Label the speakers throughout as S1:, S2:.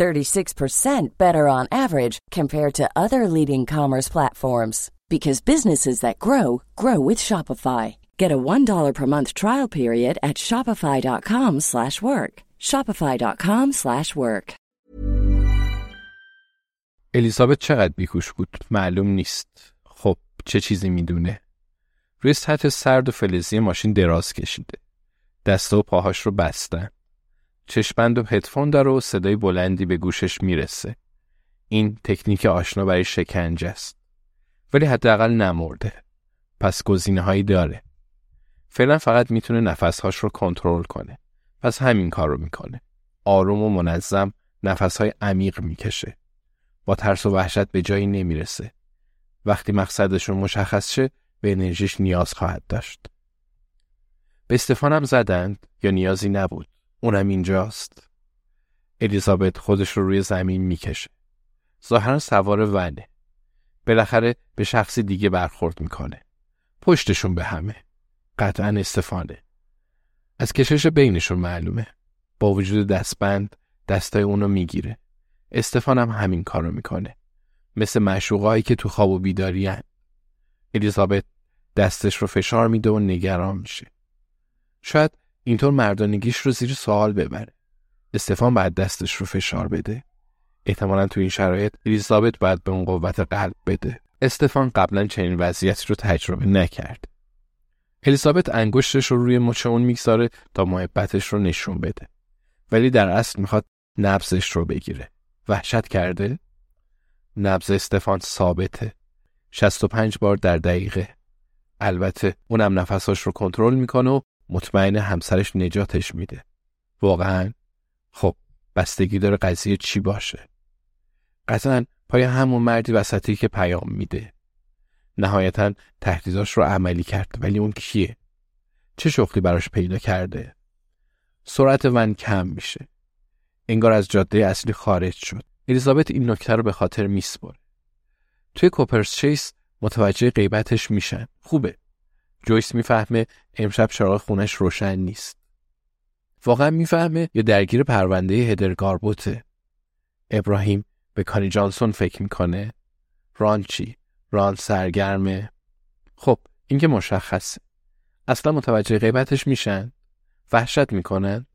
S1: 36% better on average compared to other leading commerce platforms because businesses that grow grow with Shopify. Get a $1 per month trial period at shopify.com/work. shopify.com/work.
S2: الیزابت چقدر بیهوش بود معلوم نیست. خب چه چیزی میدونه؟ روی سطح سرد و فلزی ماشین دراز کشیده. دست و پاهاش رو بستن. چشمند و هدفون داره و صدای بلندی به گوشش می‌رسه. این تکنیک آشنا برای شکنجه است. ولی حداقل نمرده. پس گزینه هایی داره. فعلا فقط می‌تونه نفسهاش رو کنترل کنه. پس همین کار رو می‌کنه. آروم و منظم نفسهای عمیق می‌کشه. با ترس و وحشت به جایی نمی‌رسه. وقتی مقصدشون مشخص شه به انرژیش نیاز خواهد داشت. به استفانم زدند یا نیازی نبود. اونم اینجاست. الیزابت خودش رو روی زمین می‌کشه. ظاهرا سوار ونه. بالاخره به شخصی دیگه برخورد می‌کنه. پشتشون به همه. قطعا استفانه. از کشش بینشون معلومه. با وجود دستبند دستای اونو می‌گیره. استفان هم همین کارو می‌کنه. مثل مشوقایی که تو خواب و بیداری هن. الیزابت دستش رو فشار میده و نگران میشه. شاید اینطور مردانگیش رو زیر سوال ببره. استفان بعد دستش رو فشار بده. احتمالا تو این شرایط الیزابت باید به اون قوت قلب بده. استفان قبلا چنین وضعیتی رو تجربه نکرد. الیزابت انگشتش رو روی مچ اون می‌گذاره تا محبتش رو نشون بده. ولی در اصل می‌خواد نبزش رو بگیره. وحشت کرده؟ نبز استفان ثابته. 65 بار در دقیقه. البته اونم نفساش رو کنترل می‌کنه و مطمئن همسرش نجاتش میده. واقعا؟ خب بستگی داره قضیه چی باشه. قطعا پای همون مردی وسطی که پیام میده. نهایتا تهدیداش رو عملی کرد ولی اون کیه؟ چه شغلی براش پیدا کرده؟ سرعت ون کم میشه. انگار از جاده اصلی خارج شد. الیزابت این نکته رو به خاطر میسپره. توی کوپرس چیس متوجه غیبتش میشن. خوبه. جویس می‌فهمه امشب چراغ خونش روشن نیست. واقعا می‌فهمه یا درگیر پرونده هدرگاربوته. ابراهیم به کانی جانسون فکر می‌کنه. ران چی؟ ران سرگرمه. خب این که مشخصه. اصلا متوجه غیبتش میشن. وحشت می‌کنند.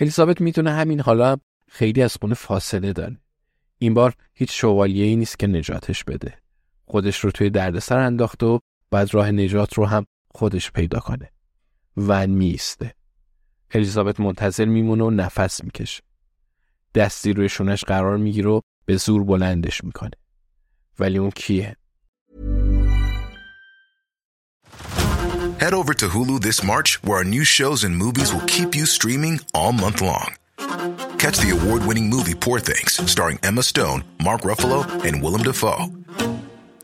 S2: الیزابت می‌تونه همین حالا خیلی از خونه فاصله داره. این بار هیچ شوالیه‌ای نیست که نجاتش بده. خودش رو توی دردسر انداخته و بعد راه نجات رو هم خودش پیدا کنه. ون میسته. الیزابت منتظر میمونه و نفس می‌کشه. دستی روی شونش قرار می‌گیره و به زور بلندش می‌کنه. ولی اون کیه؟
S3: Head over to Hulu this March, where our new shows and movies will keep you streaming all month long. Catch the award winning movie Poor Things, starring Emma Stone, Mark Ruffalo, and Willem Dafoe.